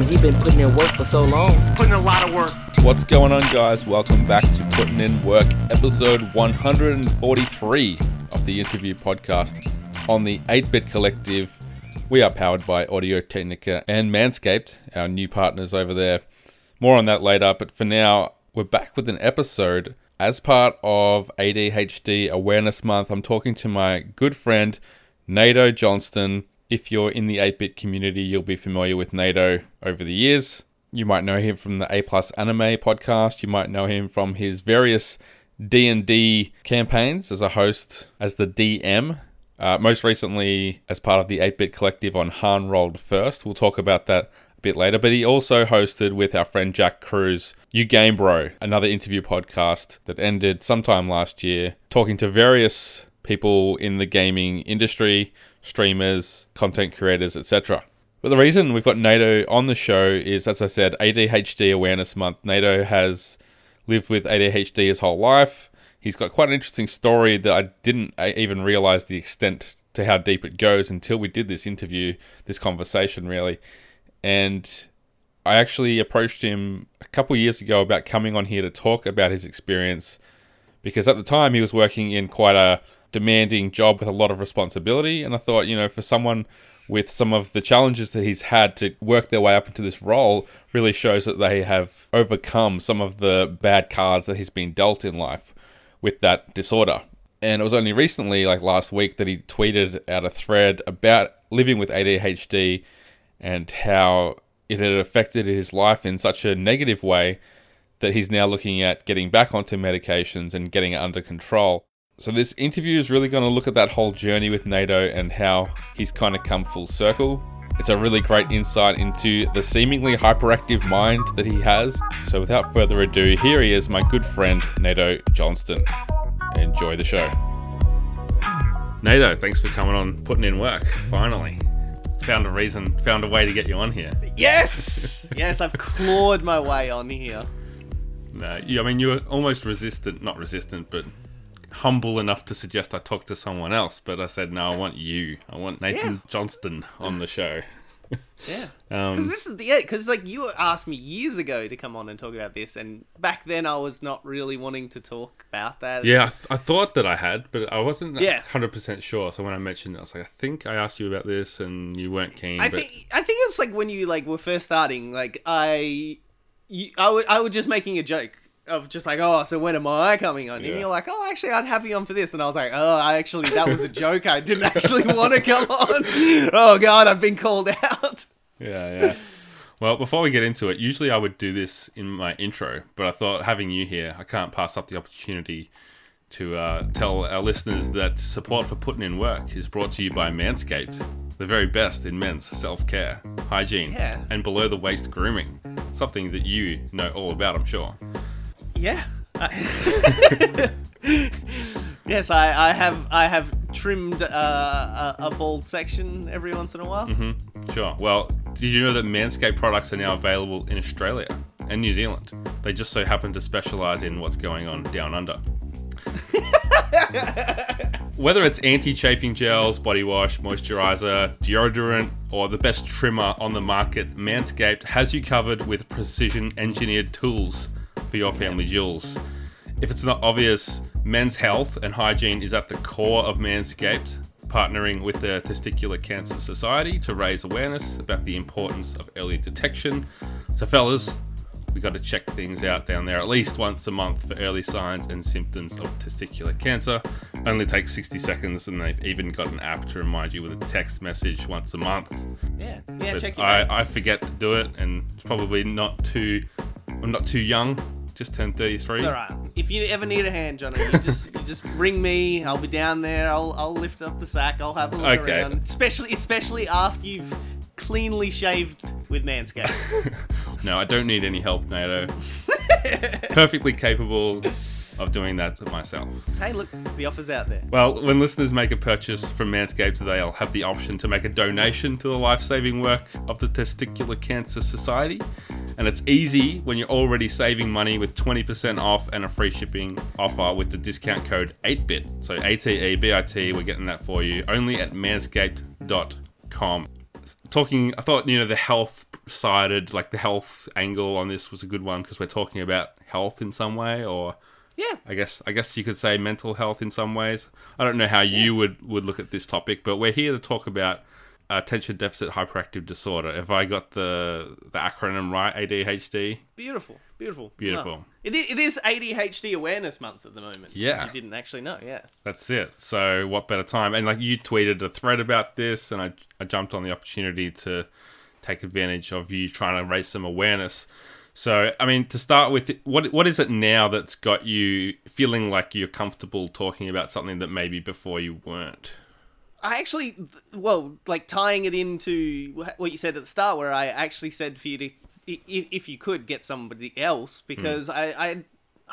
mean, he been putting in work for so long. Putting a lot of work. What's going on, guys? Welcome back to Putting In Work, episode 143 of the interview podcast on the 8 Bit Collective. We are powered by Audio Technica and Manscaped, our new partners over there. More on that later, but for now, we're back with an episode as part of ADHD Awareness Month. I'm talking to my good friend, Nato Johnston. If you're in the 8-bit community, you'll be familiar with Nato over the years. You might know him from the A Plus Anime podcast. You might know him from his various D&D campaigns as a host, as the DM. Uh, most recently, as part of the 8-bit collective on Han Rolled First. We'll talk about that a bit later. But he also hosted with our friend Jack Cruz, You Game Bro, another interview podcast that ended sometime last year, talking to various people in the gaming industry, streamers, content creators, etc. But the reason we've got Nato on the show is, as I said, ADHD Awareness Month. Nato has lived with ADHD his whole life. He's got quite an interesting story that I didn't uh, even realize the extent to how deep it goes until we did this interview, this conversation, really. And I actually approached him a couple years ago about coming on here to talk about his experience because at the time he was working in quite a demanding job with a lot of responsibility. And I thought, you know, for someone with some of the challenges that he's had to work their way up into this role really shows that they have overcome some of the bad cards that he's been dealt in life with that disorder. And it was only recently, like last week, that he tweeted out a thread about living with ADHD and how it had affected his life in such a negative way that he's now looking at getting back onto medications and getting it under control. So, this interview is really going to look at that whole journey with Nato and how he's kind of come full circle. It's a really great insight into the seemingly hyperactive mind that he has. So, without further ado, here he is, my good friend, Nato Johnston. Enjoy the show. Nato, thanks for coming on, putting in work, finally. Found a reason, found a way to get you on here. Yes! yes, I've clawed my way on here. No, you, I mean, you were almost resistant, not resistant, but humble enough to suggest I talk to someone else, but I said no. I want you. I want Nathan Yeah. Johnston on the show. Yeah. Um, Because this is the it. Because like you asked me years ago to come on and talk about this, and back then I was not really wanting to talk about that. yeah, I, th- I thought that I had, but I wasn't Yeah. hundred percent sure. So when I mentioned it, I was like, I think I asked you about this, and you weren't keen. I but think I think it's like when you like were first starting. Like I, you, I would I was just making a joke of just like oh so when am I coming on? Yeah. And you're like oh actually I'd have you on for this, and I was like oh I actually that was a joke. I didn't actually want to come on. Oh god, I've been called out. yeah, yeah. Well, before we get into it, usually I would do this in my intro, but I thought having you here, I can't pass up the opportunity to uh, tell our listeners that support for putting in work is brought to you by Manscaped, the very best in men's self care, hygiene, Yeah. and below the waist grooming. Something that you know all about, I'm sure. Yeah. I- yes, I, I have I have trimmed uh, a, a bald section every once in a while. Sure. Well, did you know that Manscaped products are now available in Australia and New Zealand? They just so happen to specialize in what's going on down under. Whether it's anti chafing gels, body wash, moisturizer, deodorant, or the best trimmer on the market, Manscaped has you covered with precision engineered tools for your family jewels. If it's not obvious, men's health and hygiene is at the core of Manscaped, partnering with the Testicular Cancer Society to raise awareness about the importance of early detection. So, fellas, we got to check things out down there at least once a month for early signs and symptoms of testicular cancer. Only takes 60 seconds, and they've even got an app to remind you with a text message once a month. Yeah, yeah. But check it out. I, I forget to do it, and it's probably not too. I'm not too young. Just turned 33. It's all right. If you ever need a hand, Johnny, you just you just ring me. I'll be down there. I'll I'll lift up the sack. I'll have a look Okay. around. Especially especially after you've cleanly shaved with Manscaped. No, I don't need any help, Nato. Perfectly capable of doing that to myself. hey, look, the offer's out there. Well, when listeners make a purchase from Manscaped, they'll have the option to make a donation to the life saving work of the Testicular Cancer Society. And it's easy when you're already saving money with 20% off and a free shipping offer with the discount code 8BIT. So A T E B I T, we're getting that for you only at manscaped.com. Talking, I thought, you know, the health sided, like the health angle on this was a good one because we're talking about health in some way, or Yeah. I guess I guess you could say mental health in some ways. I don't know how you would would look at this topic, but we're here to talk about attention deficit hyperactive disorder. If I got the the acronym right, ADHD. Beautiful, beautiful, Beautiful. Oh. It, i- it is ADHD Awareness Month at the moment. Yeah. you didn't actually know. Yeah, That's it. So what better time? And like you tweeted a thread about this, and I I jumped on the opportunity to take advantage of you trying to raise some awareness. So I mean, to start with, what what is it now that's got you feeling like you're comfortable talking about something that maybe before you weren't? I actually, well, like tying it into what you said at the start, where I actually said for you to, if you could get somebody else, because I, I,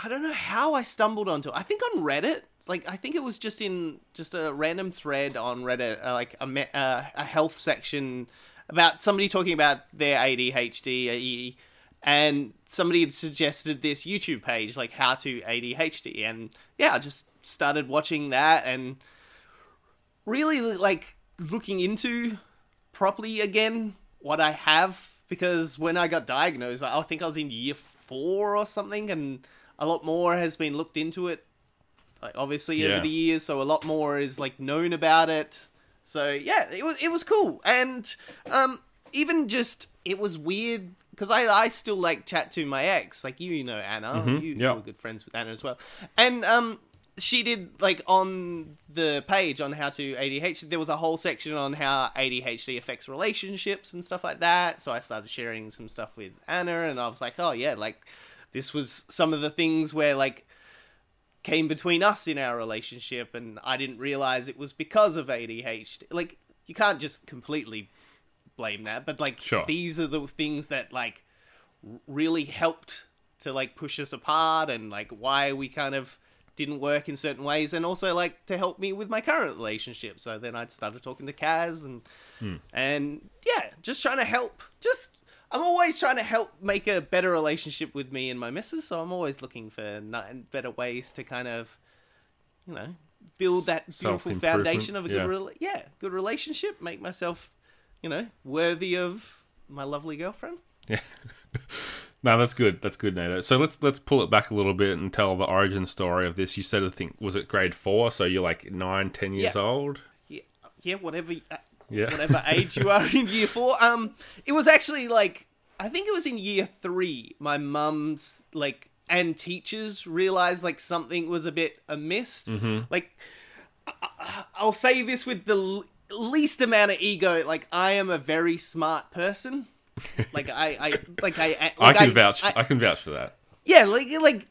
I don't know how I stumbled onto it. I think on Reddit, like I think it was just in just a random thread on Reddit, uh, like a uh, a health section about somebody talking about their ADHD, uh, and somebody had suggested this YouTube page, like how to ADHD, and yeah, I just started watching that and really like looking into properly again what I have because when I got diagnosed, I think I was in year four or something, and a lot more has been looked into it. Like obviously Yeah. over the years, so a lot more is like known about it. So yeah, it was it was cool, and um, even just it was weird because I I still like chat to my ex, like you know Anna, you yeah. were good friends with Anna as well, and um she did like on the page on how to ADHD. There was a whole section on how ADHD affects relationships and stuff like that. So I started sharing some stuff with Anna, and I was like, oh yeah, like this was some of the things where like came between us in our relationship, and I didn't realize it was because of ADHD. Like you can't just completely blame that, but like Sure. these are the things that like really helped to like push us apart and like why we kind of didn't work in certain ways and also like to help me with my current relationship so then i started talking to kaz and hmm. and yeah just trying to help just i'm always trying to help make a better relationship with me and my missus so i'm always looking for better ways to kind of you know build that beautiful foundation of a good yeah. rela- yeah good relationship make myself you know worthy of my lovely girlfriend Yeah. no, that's good. That's good, Nato. So let's let's pull it back a little bit and tell the origin story of this. You said I think was it grade four, so you're like nine, ten years Yeah. old. yeah, yeah, whatever, uh, Yeah. whatever age you are in year four. Um, it was actually like I think it was in year three. My mum's like and teachers realized like something was a bit amiss. Like I- I'll say this with the least amount of ego. Like I am a very smart person. Like I, I like I, I, I like, can vouch. I- I, can vouch for that. yeah, like like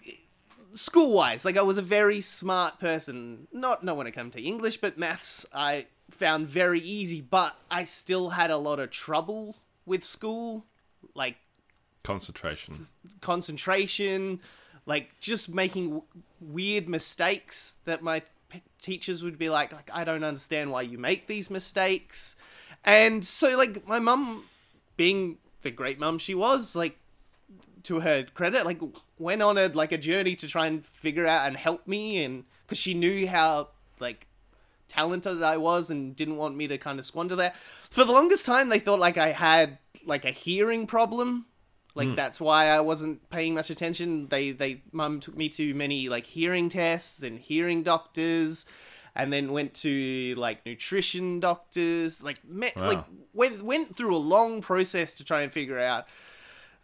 school wise, like I was a very smart person. Not not when it came to English, but maths I found very easy. But I still had a lot of trouble with school, like Concentration. concentration, like just making w- weird mistakes that my teachers would be like, like I don't understand why you make these mistakes, and so like my mum, being the great mum she was, like to her credit, like went on a like a journey to try and figure out and help me, and because she knew how like talented I was and didn't want me to kind of squander that. For the longest time, they thought like I had like a hearing problem. Like that's why I wasn't paying much attention. They they mum took me to many like hearing tests and hearing doctors, and then went to like nutrition doctors. Like me- like went went through a long process to try and figure out.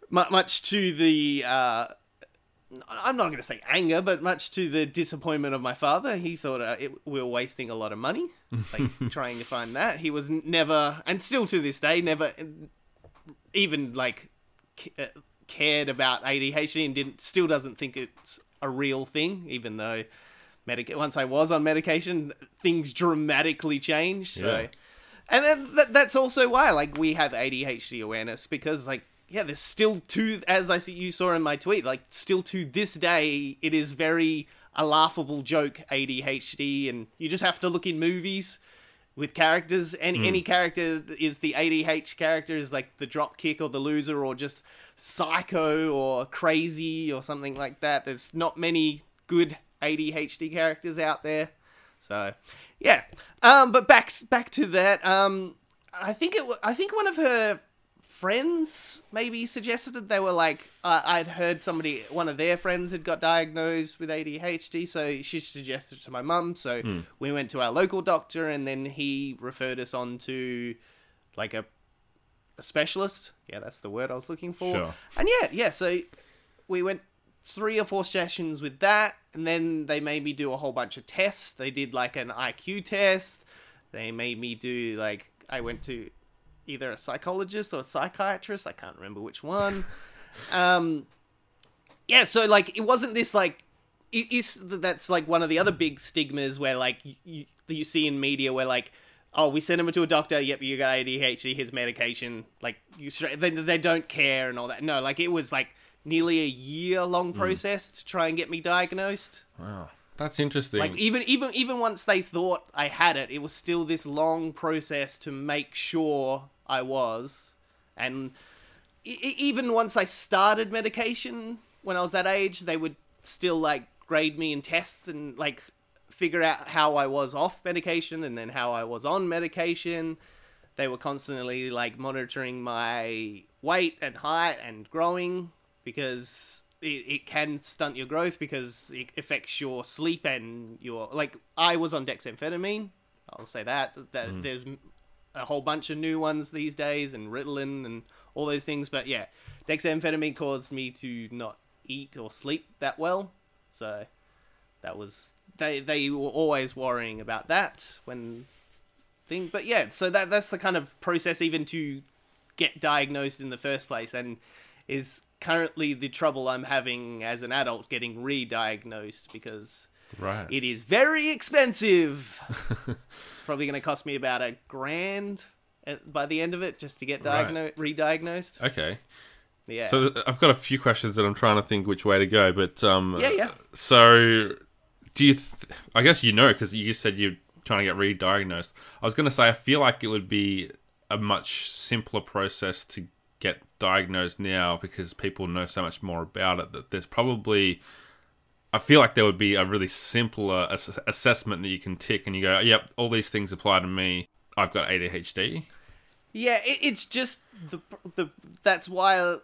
Much to the uh, I'm not going to say anger, but much to the disappointment of my father, he thought uh, it, we were wasting a lot of money, like trying to find that. He was never, and still to this day, never even like Uh, cared about ADHD and didn't, still doesn't think it's a real thing, even though medic- once I was on medication, things dramatically changed. So, Yeah. and then that, that's also why like we have ADHD awareness because like yeah, there's still to as I see you saw in my tweet like still to this day it is very a laughable joke ADHD and you just have to look in movies with characters and any character is the ADH character is like the drop kick or the loser or just psycho or crazy or something like that. There's not many good ADHD characters out there. So, yeah. Um, but back back to that. Um, I think it. I think one of her friends maybe suggested it. They were like, uh, I'd heard somebody, one of their friends had got diagnosed with ADHD, so she suggested it to my mum. So we went to our local doctor, and then he referred us on to like a, a specialist. Yeah, that's the word I was looking for. Sure. And yeah, yeah, so we went three or four sessions with that, and then they made me do a whole bunch of tests. They did like an IQ test. They made me do like I went to either a psychologist or a psychiatrist. I can't remember which one. um, yeah, so like it wasn't this like it is that's like one of the other big stigmas where like you, you, see in media where like oh we send him to a doctor yep you got ADHD here's medication like you they, they don't care and all that no like it was like nearly a year long process to try and get me diagnosed Wow. That's interesting. like even even even once they thought I had it, it was still this long process to make sure I was. And e- even once I started medication when I was that age, they would still like grade me in tests and like figure out how I was off medication and then how I was on medication. They were constantly like monitoring my weight and height and growing because it, it can stunt your growth because it affects your sleep and your like I was on dexamphetamine. I'll say that that mm. there's a whole bunch of new ones these days and Ritalin and all those things. But yeah, dexamphetamine caused me to not eat or sleep that well. So that was they they were always worrying about that when thing. But yeah, so that that's the kind of process even to get diagnosed in the first place and is currently the trouble I'm having as an adult getting re-diagnosed because right. it is very expensive. it's probably going to cost me about a grand at, by the end of it just to get Right. re-diagnosed. okay. Yeah. So th- I've got a few questions that I'm trying to think which way to go, but um, Yeah, yeah. Uh, so, do you? Th- I guess you know because you said you're trying to get re-diagnosed. I was going to say I feel like it would be a much simpler process to get diagnosed now because people know so much more about it. That there's probably, I feel like there would be a really simpler ass- assessment that you can tick and you go, "Yep, all these things apply to me. I've got ADHD." Yeah, it, it's just the the that's why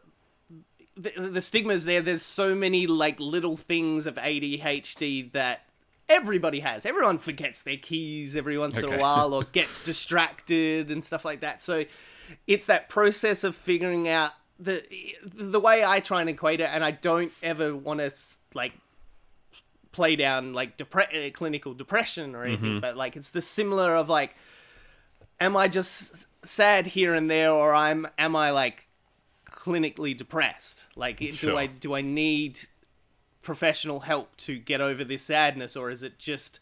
the, the stigma is there. There's so many like little things of ADHD that everybody has. Everyone forgets their keys every once in a while or gets distracted and stuff like that. So it's that process of figuring out the the way I try and equate it, and I don't ever want to like play down like depre- uh, clinical depression or anything, but like it's the similar of like am I just sad here and there, or I'm am I like clinically depressed? Like, Sure. do I do I need professional help to get over this sadness, or is it just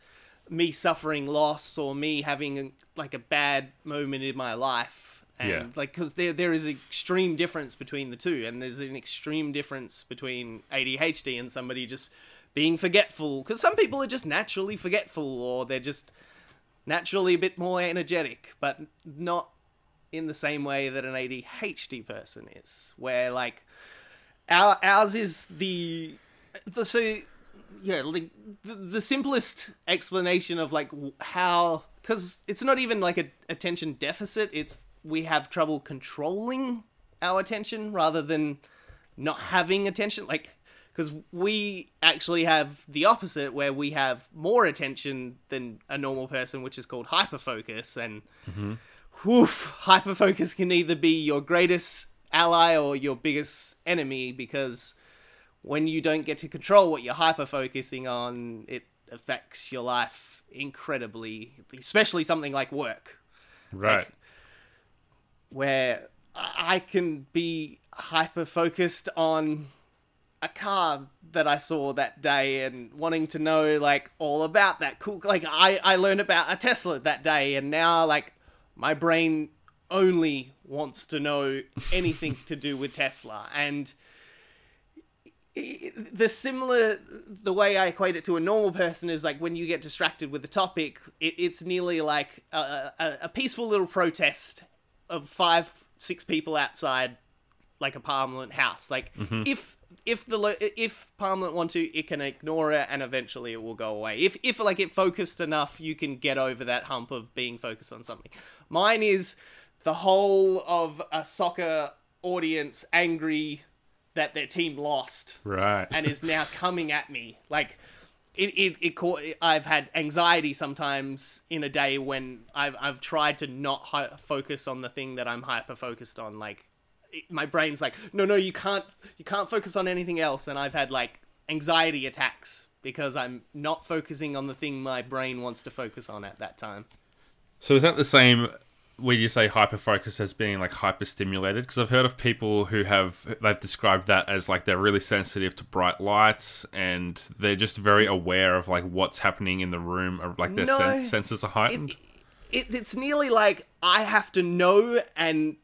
me suffering loss, or me having like a bad moment in my life? And Yeah. like, because there there is an extreme difference between the two, and there's an extreme difference between ADHD and somebody just being forgetful. Because some people are just naturally forgetful, or they're just naturally a bit more energetic, but not in the same way that an ADHD person is. Where like our ours is the the so yeah like the, the simplest explanation of like how because it's not even like a attention deficit. It's we have trouble controlling our attention rather than not having attention like because we actually have the opposite where we have more attention than a normal person which is called hyperfocus and mm-hmm. woof, hyperfocus can either be your greatest ally or your biggest enemy because when you don't get to control what you're hyperfocusing on it affects your life incredibly especially something like work Right. where I I can be hyper focused on a car that I saw that day and wanting to know like all about that cool like I I learned about a Tesla that day and now like my brain only wants to know anything to do with Tesla and the similar the way I equate it to a normal person is like when you get distracted with the topic, it, it's nearly like a, a, a peaceful little protest of five six people outside like a parliament house. Like mm-hmm. if if the lo- if parliament want to, it can ignore it and eventually it will go away. If if like it focused enough, you can get over that hump of being focused on something. Mine is the whole of a soccer audience angry that their team lost Right. and is now coming at me. Like it, it, it caught, I've had anxiety sometimes in a day when I've, I've tried to not hi- focus on the thing that I'm hyper focused on. Like my brain's like, no, no, you can't, you can't focus on anything else. And I've had like anxiety attacks because I'm not focusing on the thing my brain wants to focus on at that time. So is that the same where you say hyper focus as being like hyper stimulated? Because I've heard of people who have they've described that as like they're really sensitive to bright lights and they're just very aware of like what's happening in the room, or like their No. sen- senses are heightened. it, it's nearly like I have to know and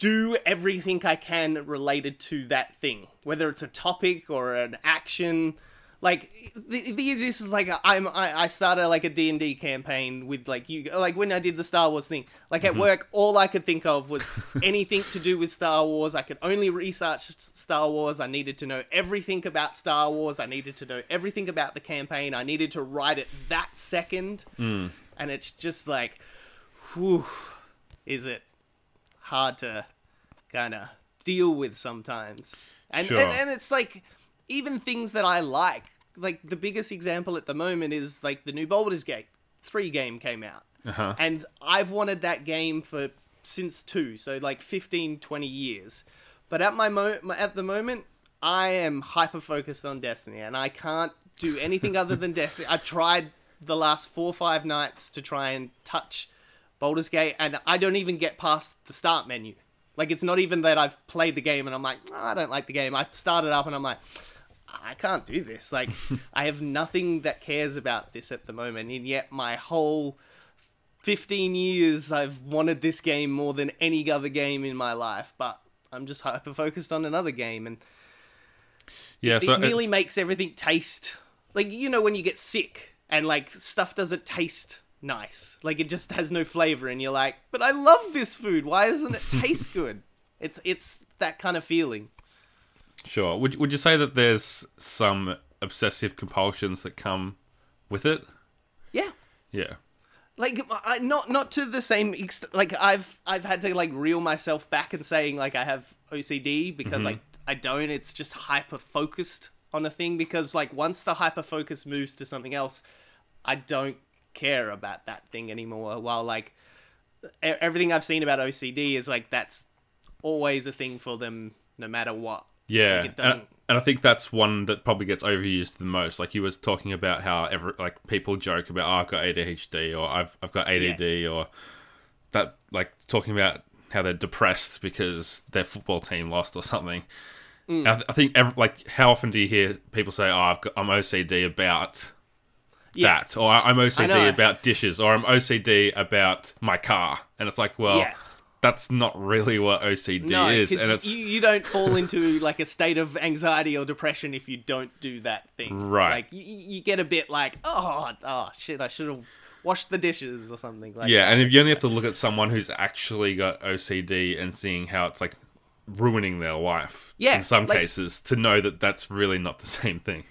do everything I can related to that thing, whether it's a topic or an action. Like the, the easiest is like I'm I, I started like a D and D campaign with like you like when I did the Star Wars thing. Like at mm-hmm. work, all I could think of was anything to do with Star Wars. I could only research Star Wars. I needed to know everything about Star Wars. I needed to know everything about the campaign. I needed to write it that second. Mm. And it's just like, whew, is it hard to kind of deal with sometimes. And, Sure. and and it's like even things that I like. Like the biggest example at the moment is like the new Baldur's Gate 3 game came out. Uh-huh. And I've wanted that game for since 2, so like 15 20 years. But at my mo- my- at the moment I am hyper focused on Destiny and I can't do anything other than Destiny. I've tried the last 4 5 nights to try and touch Baldur's Gate, and I don't even get past the start menu. Like, it's not even that I've played the game and I'm like, "Oh, I don't like the game. I started up and I'm like, I can't do this. Like, I have nothing that cares about this at the moment, and yet my whole 15 years I've wanted this game more than any other game in my life, but I'm just hyper focused on another game, and yeah, it so nearly it's- makes everything taste like you know when you get sick and like stuff doesn't taste nice. Like it just has no flavor and you're like but i love this food. Why doesn't it taste good? It's it's that kind of feeling. Sure. Would would you say that there's some obsessive compulsions that come with it? yeah. Yeah. like I, not not to the same extent like i've i've had to like reel myself back and saying like i have ocd because mm-hmm. like i don't. It's just hyper focused on a thing because like once the hyper focus moves to something else i don't care about that thing anymore while like everything i've seen about ocd is like that's always a thing for them no matter what Yeah, Like, it and, doesn't- and I think that's one that probably gets overused the most. Like you was talking about how ever like people joke about, oh, I've got ADHD or I've I've got ADD Yes. or that like talking about how they're depressed because their football team lost or something. Mm. I, th- I think like how often do you hear people say, oh, I've got I'm OCD about yeah that, or I'm. OCD about dishes, or I'm OCD about my car, and it's like, well. Yeah. That's not really what OCD no is, and it's you, you don't fall into like a state of anxiety or depression if you don't do that thing Right. like you, you get a bit like oh oh shit i should have washed the dishes or something like Yeah, and if you only have to look at someone who's actually got OCD and seeing how it's like ruining their life Yeah, in some like- cases to know that that's really not the same thing.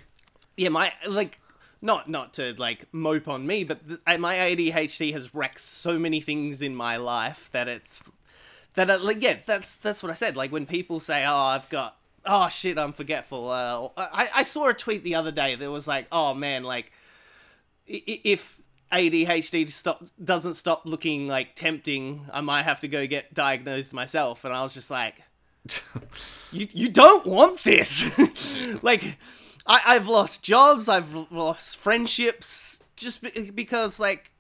yeah my like not not to like mope on me but th- uh, my adhd has wrecked so many things in my life that it's that like yeah that's that's what i said like when people say oh i've got oh shit i'm forgetful uh, I, I saw a tweet the other day that was like oh man like if adhd stop doesn't stop looking like tempting i might have to go get diagnosed myself and i was just like you you don't want this. like, I I've lost jobs, I've lost friendships just be- because like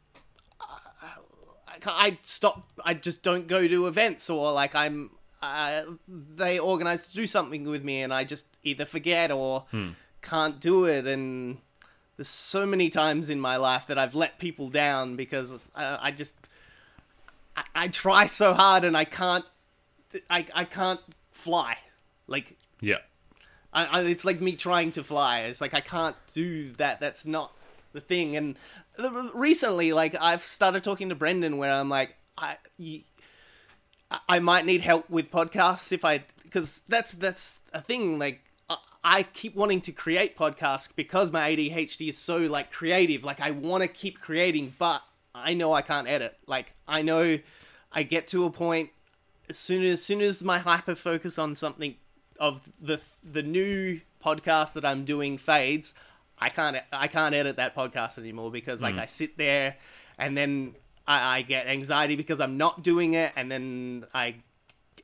I, I stop. I just don't go to events or like I'm. Uh, they organize to do something with me and I just either forget or can't do it and there's so many times in my life that I've let people down because I, I just I, I try so hard and I can't I, I can't fly. Like Yeah. I, I, it's like me trying to fly. It's like I can't do that. That's not the thing. And recently, like I've started talking to Brendan, where I'm like, I, you, I- might need help with podcasts if I, because that's that's a thing. Like I, I keep wanting to create podcasts because my ADHD is so like creative. Like I want to keep creating, but I know I can't edit. Like I know I get to a point as soon as, soon as my hyper focus on something of the the new podcast that I'm doing fades, I can't I can't edit that podcast anymore because like mm. I sit there and then I, I get anxiety because I'm not doing it and then I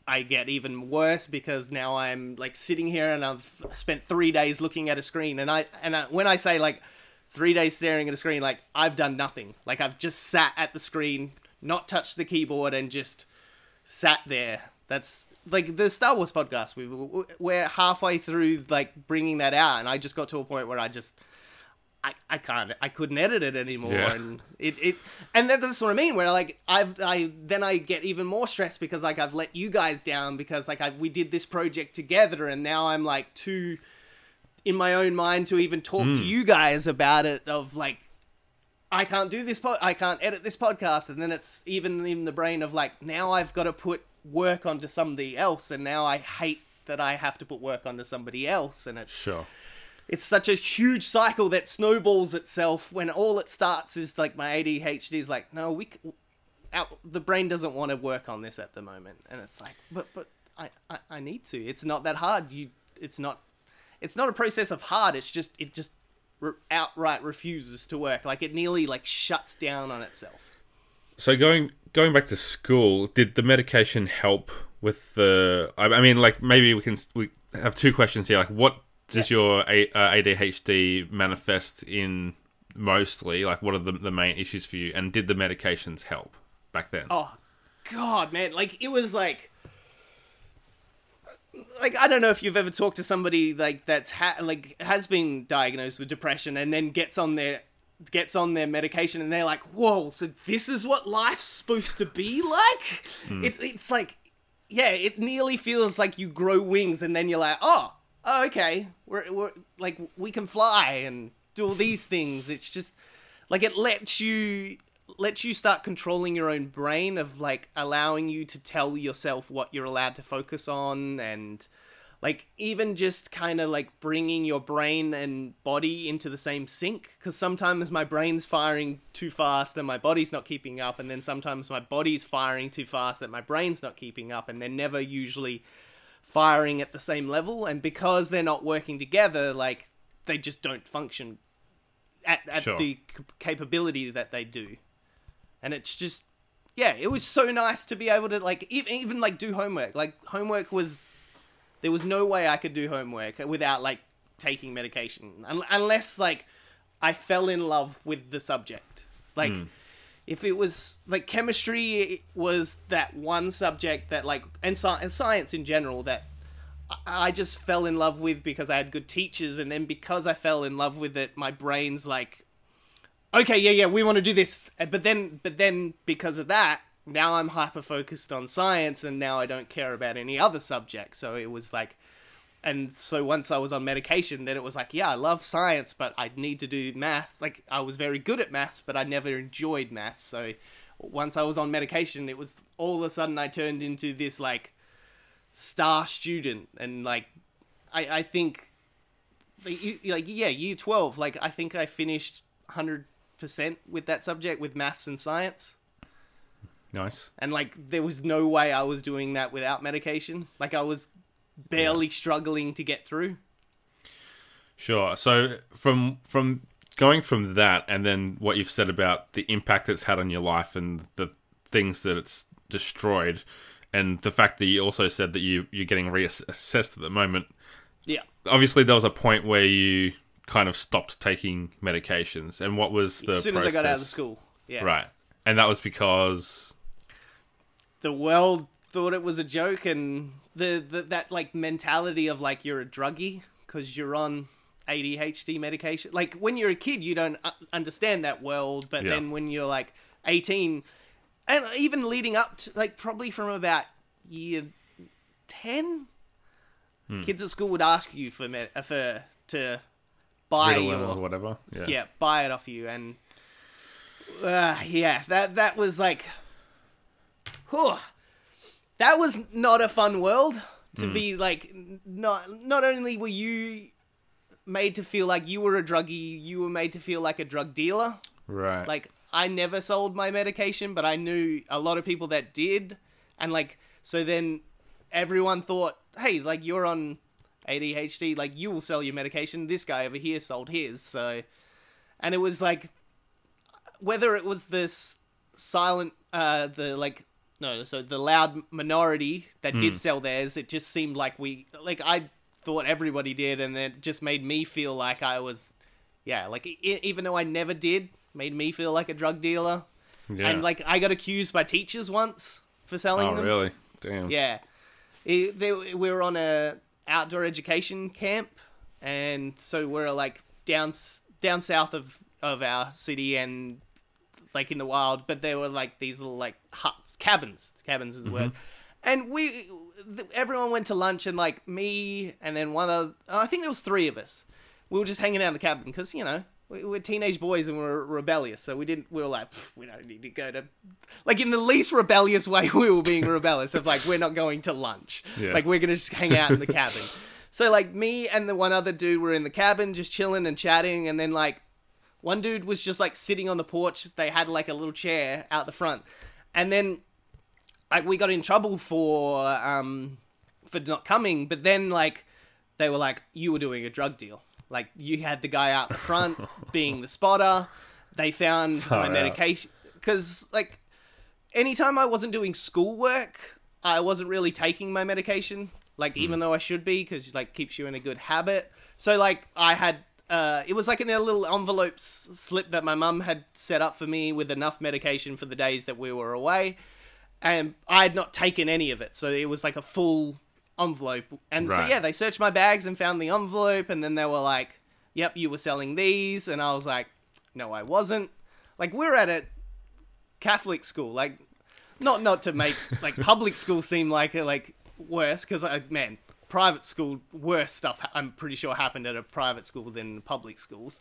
I get even worse because now I'm like sitting here and I've spent three days looking at a screen and I and I, when I say like three days staring at a screen like I've done nothing. Like I've just sat at the screen not touched the keyboard and just sat there that's like the Star Wars podcast we we're halfway through like bringing that out and I just got to a point where I just I, I can't I couldn't edit it anymore Yeah. and it, it and then that's what I mean where like I've I then I get even more stressed because like I've let you guys down because like I we did this project together and now I'm like too in my own mind to even talk to hmm. you guys about it of like I can't do this pod I can't edit this podcast and then it's even in the brain of like now I've got to put work onto somebody else and now I hate that I have to put work onto somebody else and it's Sure. it's such a huge cycle that snowballs itself when all it starts is like my ADHD is like no we c- our, the brain doesn't want to work on this at the moment. And it's like but but I, I I need to. It's not that hard. You it's not it's not a process of hard. It's just it just re- outright refuses to work like it nearly like shuts down on itself So going going back to school, did the medication help with the? I, I mean, like maybe we can we have two questions here. Like, what does your A, uh, ADHD manifest in mostly? Like, what are the the main issues for you? And did the medications help back then? Oh god, man! Like it was like, like I don't know if you've ever talked to somebody like that's ha- like has been diagnosed with depression and then gets on their gets on their medication and they're like, whoa! So this is what life's supposed to be like? Hmm. It, it's like, yeah, it nearly feels like you grow wings and then you're like, oh, oh okay, we're, we're like we can fly and do all these things. It's just like it lets you lets you start controlling your own brain of like allowing you to tell yourself what you're allowed to focus on and like even just kind of like bringing your brain and body into the same sync because sometimes my brain's firing too fast and my body's not keeping up and then sometimes my body's firing too fast that my brain's not keeping up and they're never usually firing at the same level. And because they're not working together like they just don't function at, at Sure. the c- capability that they do and it's just yeah it was so nice to be able to like even, even like do homework. Like homework was there was no way i could do homework without like taking medication. Un- unless like i fell in love with the subject. Like hmm. if it was like chemistry was that one subject that like and, sci- and science in general that I- I just fell in love with because I had good teachers, and then because I fell in love with it, my brain's like, okay, yeah, yeah, we want to do this. Uh, But then, but then because of that, now I'm hyper focused on science, and now I don't care about any other subject. So it was like, and so once I was on medication, then it was like, yeah, I love science, but I need to do maths. Like I was very good at maths, but I never enjoyed maths. So once I was on medication, it was all of a sudden I turned into this like star student and like I I think like, yeah year 12 like I think I finished 100% with that subject with maths and science Nice. and like there was no way I was doing that without medication like I was barely struggling to get through Sure. So from from going from that, and then what you've said about the impact it's had on your life and the things that it's destroyed, and the fact that you also said that you you're getting reassessed at the moment. yeah Obviously, there was a point where you kind of stopped taking medications, and what was the as soon as I got out of school yeah Right, and that was because the world thought it was a joke and the, the that like mentality of like you're a druggie because you're on ADHD medication. Like when you're a kid, you don't understand that world, but Yeah. then when you're like 18, and even leading up to like probably from about year 10, Hmm. kids at school would ask you for med- uh, for to buy Ritalin your or whatever. Yeah. yeah, buy it off you, and uh, yeah, that that was like, whew, that was not a fun world to be like. Not not only were you made to feel like you were a druggie, you were made to feel like a drug dealer. Right. Like I never sold my medication, but I knew a lot of people that did, and like So then everyone thought, hey, like you're on ADHD, like you will sell your medication. This guy over here sold his. So, and it was like, whether it was this silent, uh, the like, no, so the loud minority that did sell theirs, it just seemed like we, like I thought everybody did, and it just made me feel like I was, yeah, like e- even though I never did, made me feel like a drug dealer. Yeah. And like I got accused by teachers once for selling oh, them. really? Damn. Yeah, It- they, we were on a outdoor education camp, and so we're like down down south of of our city and like in the wild, but there were like these little like huts, cabins. Cabins is the word. Mm-hmm. And we, th- everyone went to lunch, and like me, and then one of, I think there was three of us. We were just hanging out in the cabin because you know we, we're teenage boys and we're rebellious, so we didn't. We were like, we don't need to go to, like in the least rebellious way. We were being rebellious of like we're not going to lunch. Yeah. Like we're gonna just hang out in the cabin. So like me and the one other dude were in the cabin just chilling and chatting, and then like one dude was just like sitting on the porch. They had like a little chair out the front, and then like we got in trouble for um for not coming. But then like they were like, you were doing a drug deal. Like you had the guy out the front being the spotter. They found Far my out. medication because like anytime I wasn't doing schoolwork, I wasn't really taking my medication. Like even though I should be, because like keeps you in a good habit. So like I had, uh, it was like in a little envelope s- slip that my mum had set up for me with enough medication for the days that we were away, and I had not taken any of it. So it was like a full envelope. And so yeah, they searched my bags and found the envelope, and then they were like, "Yep, you were selling these," and I was like, "No, I wasn't." Like we're at a Catholic school, like not not to make like public school seem like like worse because I man private school worse stuff I'm pretty sure happened at a private school than public schools,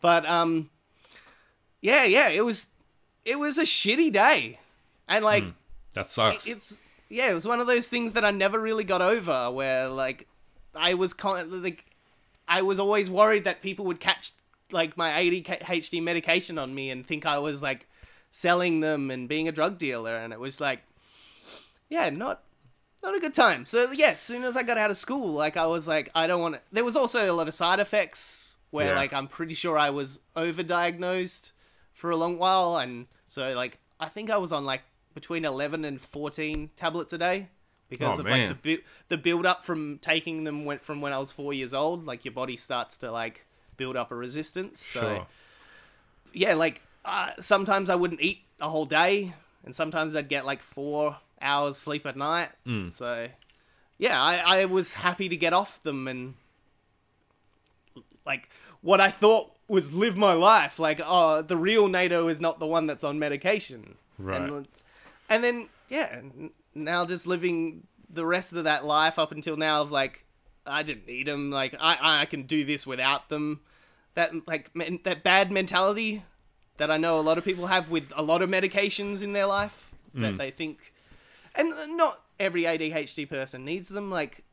but um yeah yeah it was it was a shitty day and like That sucks. it's yeah, it was one of those things that I never really got over. Where like I was con- like I was always worried that people would catch like my ADHD medication on me and think I was like selling them and being a drug dealer, and it was like yeah, not not a good time. So yeah, as soon as I got out of school, like I was like I don't want to. There was also a lot of side effects where Yeah. like I'm pretty sure I was overdiagnosed for a long while, and so like I think I was on like between 11 and 14 tablets a day because Oh, of man. like the bu- the build up from taking them went from when I was 4 years old like your body starts to like build up a resistance so sure. yeah like uh, sometimes I wouldn't eat a whole day and sometimes I'd get like 4 hours sleep at night Hmm. so yeah I, I was happy to get off them and like what I thought was live my life. Like, oh, the real Nato is not the one that's on medication. Right. And, and then yeah, now just living the rest of that life up until now of like I didn't need them. Like I I can do this without them. That like men, that bad mentality that I know a lot of people have with a lot of medications in their life that mm. they think and not every ADHD person needs them. Like,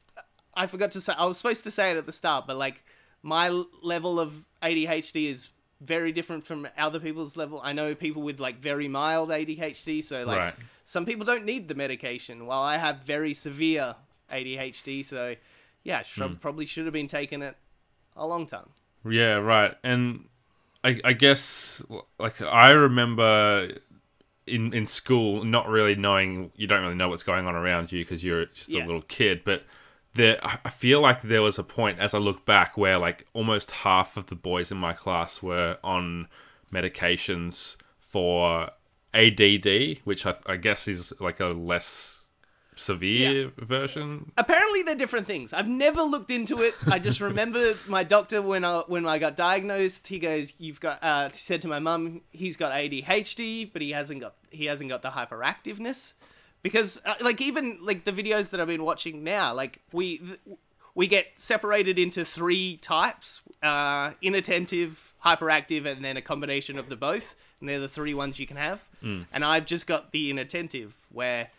I forgot to say, I was supposed to say it at the start, but like, my level of ADHD is very different from other people's level. I know people with like very mild ADHD, so like, Right. some people don't need the medication, while I have very severe ADHD, so yeah, sh- hmm. probably should have been taking it a long time. Yeah, right. And I, I guess like I remember in in school not really knowing you don't really know what's going on around you because you're just Yeah. a little kid, but there I feel like there was a point as I look back where like almost half of the boys in my class were on medications for ADD, which I, I guess is like a less severe version. apparently they're different things. I've never looked into it. I just remember my doctor when I when I got diagnosed. He goes, "You've got." Uh, said to my mum, "He's got ADHD, but he hasn't got he hasn't got the hyperactiveness." Because uh, like even like the videos that I've been watching now, like we th- we get separated into three types: uh, inattentive, hyperactive, and then a combination of the both. And they're the three ones you can have. And I've just got the inattentive, where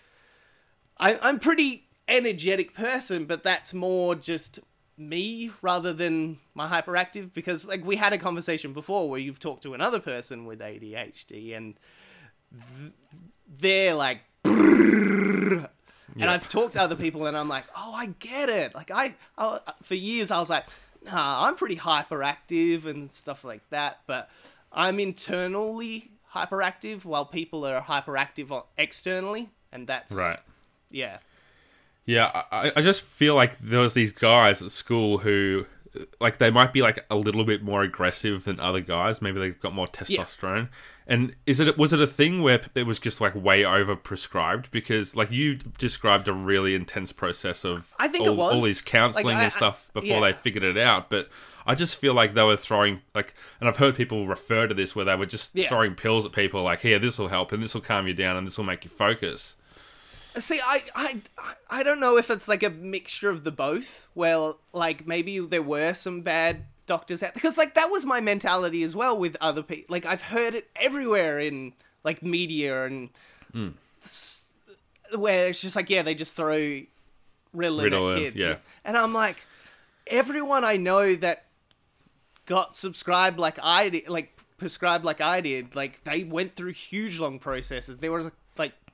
I, I'm pretty energetic person, but that's more just me rather than my hyperactive because like we had a conversation before where you've talked to another person with ADHD and th- they're like And Yeah. I've talked to other people, and I'm like, oh, I get it. Like I, I for years I was like, nah, I'm pretty hyperactive and stuff like that, but I'm internally hyperactive while people are hyperactive externally, and that's Right. Yeah, Yeah, I, I just feel like there was these guys at school who, like, they might be like a little bit more aggressive than other guys. Maybe they've got more testosterone. And is it was it a thing where it was just like way over prescribed? Because like you described a really intense process of I think all, it was. all these counseling Like, I- and stuff before yeah. they figured it out. But I just feel like they were throwing like, and I've heard people refer to this where they were just Yeah. throwing pills at people like, here, this will help and this will calm you down and this will make you focus. See, I, I, I don't know if it's like a mixture of the both. Well, like maybe there were some bad doctors out because like that was my mentality as well with other people. Like I've heard it everywhere in like media and hmm. s- where it's just like yeah, they just throw Ritalin Ritalin, at kids, yeah. and I'm like, everyone I know that got subscribed like I did, like prescribed like I did, like they went through huge long processes. There was like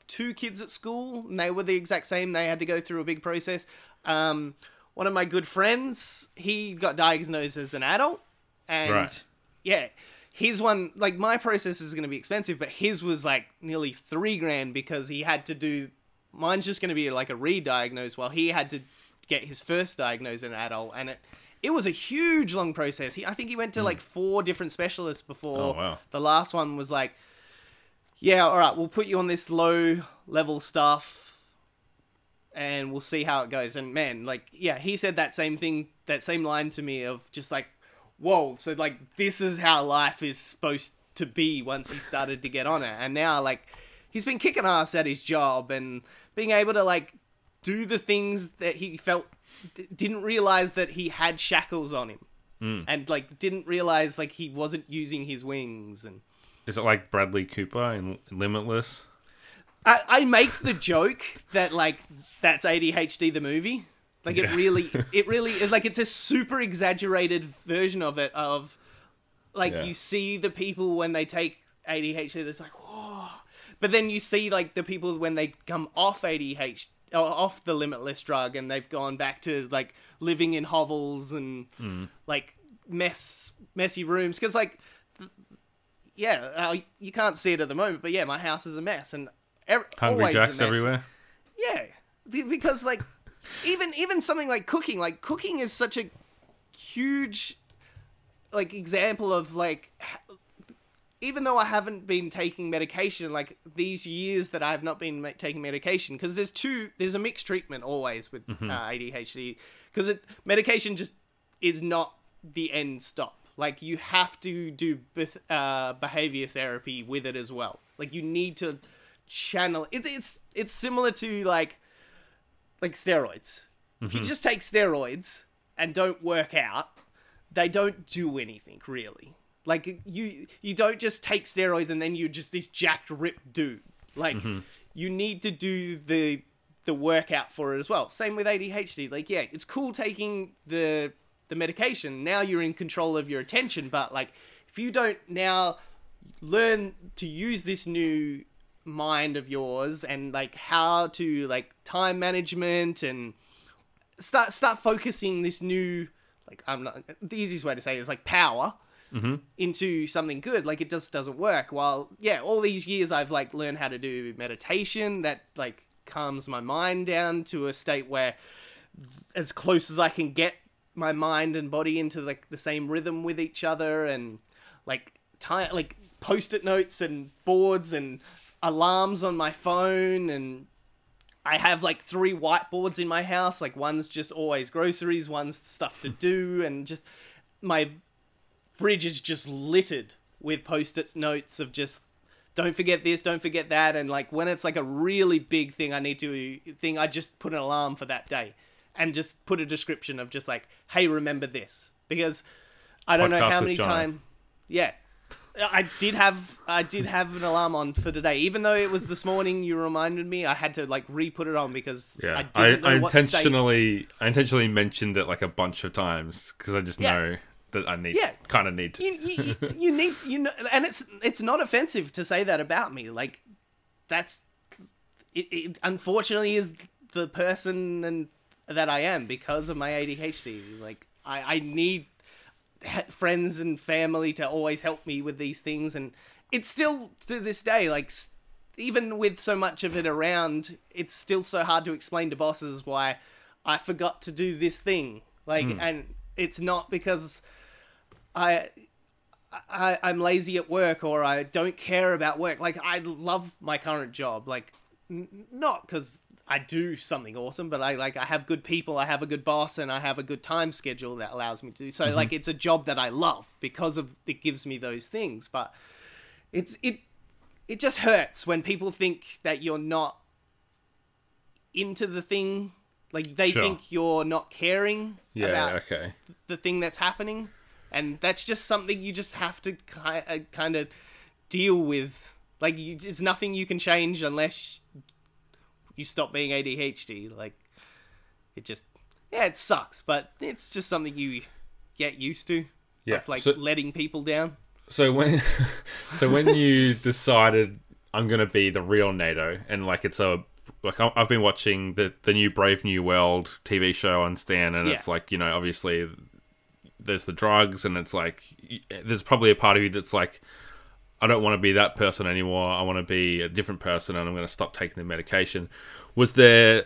two kids at school, and they were the exact same. They had to go through a big process. Um, one of my good friends, he got diagnosed as an adult, and Right. yeah, his one like my process is going to be expensive, but his was like nearly three grand because he had to do. Mine's just going to be like a re-diagnose, while he had to get his first diagnosed an adult, and it it was a huge long process. He, I think he went to like four different specialists before Oh, wow. the last one was like, yeah, all right, we'll put you on this low level stuff, and we'll see how it goes. And man, like, yeah, he said that same thing, that same line to me of just like, whoa, so like this is how life is supposed to be once he started to get on it, and now like he's been kicking ass at his job and being able to like do the things that he felt d- didn't realize that he had shackles on him. Hmm. And like didn't realize like he wasn't using his wings and Is it like Bradley Cooper in Limitless? I, I make the joke that like that's ADHD the movie. Like it really, it really is like it's a super exaggerated version of it. Of like Yeah. you see the people when they take ADHD, that's like whoa, but then you see like the people when they come off ADHD, uh, off the limitless drug, and they've gone back to like living in hovels and hmm. like mess messy rooms because like yeah, uh, you can't see it at the moment, but yeah, my house is a mess and. Every, Hungry always a Jacks mess. everywhere. Yeah, because like even even something like cooking, like cooking is such a huge like example of like even though I haven't been taking medication, like these years that I've not been ma- taking medication, because there's two, there's a mixed treatment always with uh, ADHD, because medication just is not the end stop. Like you have to do beth- uh, behavior therapy with it as well. Like you need to channel. It, it's it's similar to like like steroids. If you just take steroids and don't work out, they don't do anything really. Like you you don't just take steroids and then you're just this jacked ripped dude. Like you need to do the the workout for it as well. Same with ADHD. Like yeah, it's cool taking the the medication. Now you're in control of your attention, but like if you don't now learn to use this new mind of yours and like how to like time management and start start focusing this new like I'm not the easiest way to say it is like power mm-hmm. into something good like it just doesn't work while yeah all these years I've like learned how to do meditation that like calms my mind down to a state where as close as I can get my mind and body into like the same rhythm with each other and like time like post-it notes and boards and alarms on my phone and I have like three whiteboards in my house. Like one's just always groceries one's stuff to do and just my fridge is just littered with post-it notes of just don't forget this, don't forget that, and like when it's like a really big thing I need to thing, I just put an alarm for that day, and just put a description of just like, hey, remember this, because I don't know how many time, yeah. I did have I did have an alarm on for today, even though it was this morning. You reminded me I had to like re-put it on because Yeah, I I, didn't know I what state. intentionally, I intentionally mentioned it like a bunch of times because I just Yeah. know that I need, Yeah. kind of need to. you, you, you need you know and it's it's not offensive to say that about me like that's it, it unfortunately is the person and that I am because of my ADHD. Like I, I need friends and family to always help me with these things, and it's still to this day like. Even with so much of it around, it's still so hard to explain to bosses why I forgot to do this thing. Like, hmm. and it's not because I I, I'm lazy at work or I don't care about work. Like I love my current job. Like n- not because I do something awesome, but I like I have good people, I have a good boss, and I have a good time schedule that allows me to do. So mm-hmm. like it's a job that I love because of it gives me those things. But it's it it just hurts when people think that you're not into the thing. Like they Sure. think you're not caring Yeah. about Okay. the thing that's happening, and that's just something you just have to ki- uh, kind of deal with. Like, you, it's nothing you can change unless you stop being ADHD. Like, it just yeah, it sucks, but it's just something you get used to. Yeah, of like so- letting people down. So when, so when you decided I'm gonna be the real Nato, and like it's a like I've been watching the the new Brave New World TV show on Stan, and Yeah. it's like you know obviously there's the drugs, and it's like there's probably a part of you that's like I don't want to be that person anymore. I want to be a different person, and I'm going to stop taking the medication. Was there?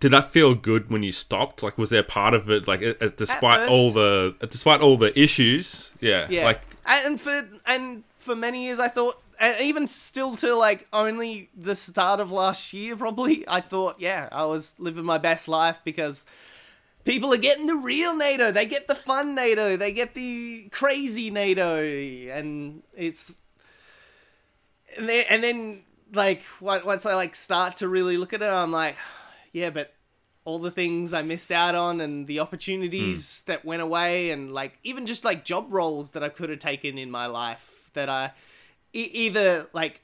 Did that feel good when you stopped? Like, was there part of it, like, despite first- all the, despite all the issues, yeah, Yeah, like, and for and for many years, I thought, and even still to like only the start of last year, probably, I thought, yeah, I was living my best life because people are getting the real Nato. They get the fun Nato. They get the crazy Nato, and it's and then and then like once I like start to really look at it, I'm like, yeah, but all the things I missed out on and the opportunities hmm. that went away and like even just like job roles that I could have taken in my life that I e- either like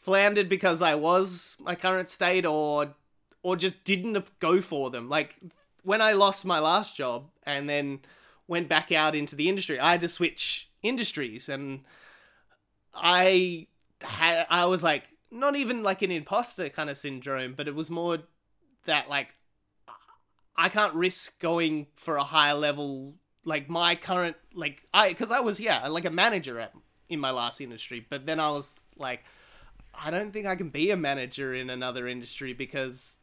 floundered because I was my current state or or just didn't go for them. Like when I lost my last job and then went back out into the industry, I had to switch industries and I had I was like not even like an imposter kind of syndrome, but it was more that like I can't risk going for a higher level like my current like I because I was yeah like a manager at in my last industry, but then I was like I don't think I can be a manager in another industry because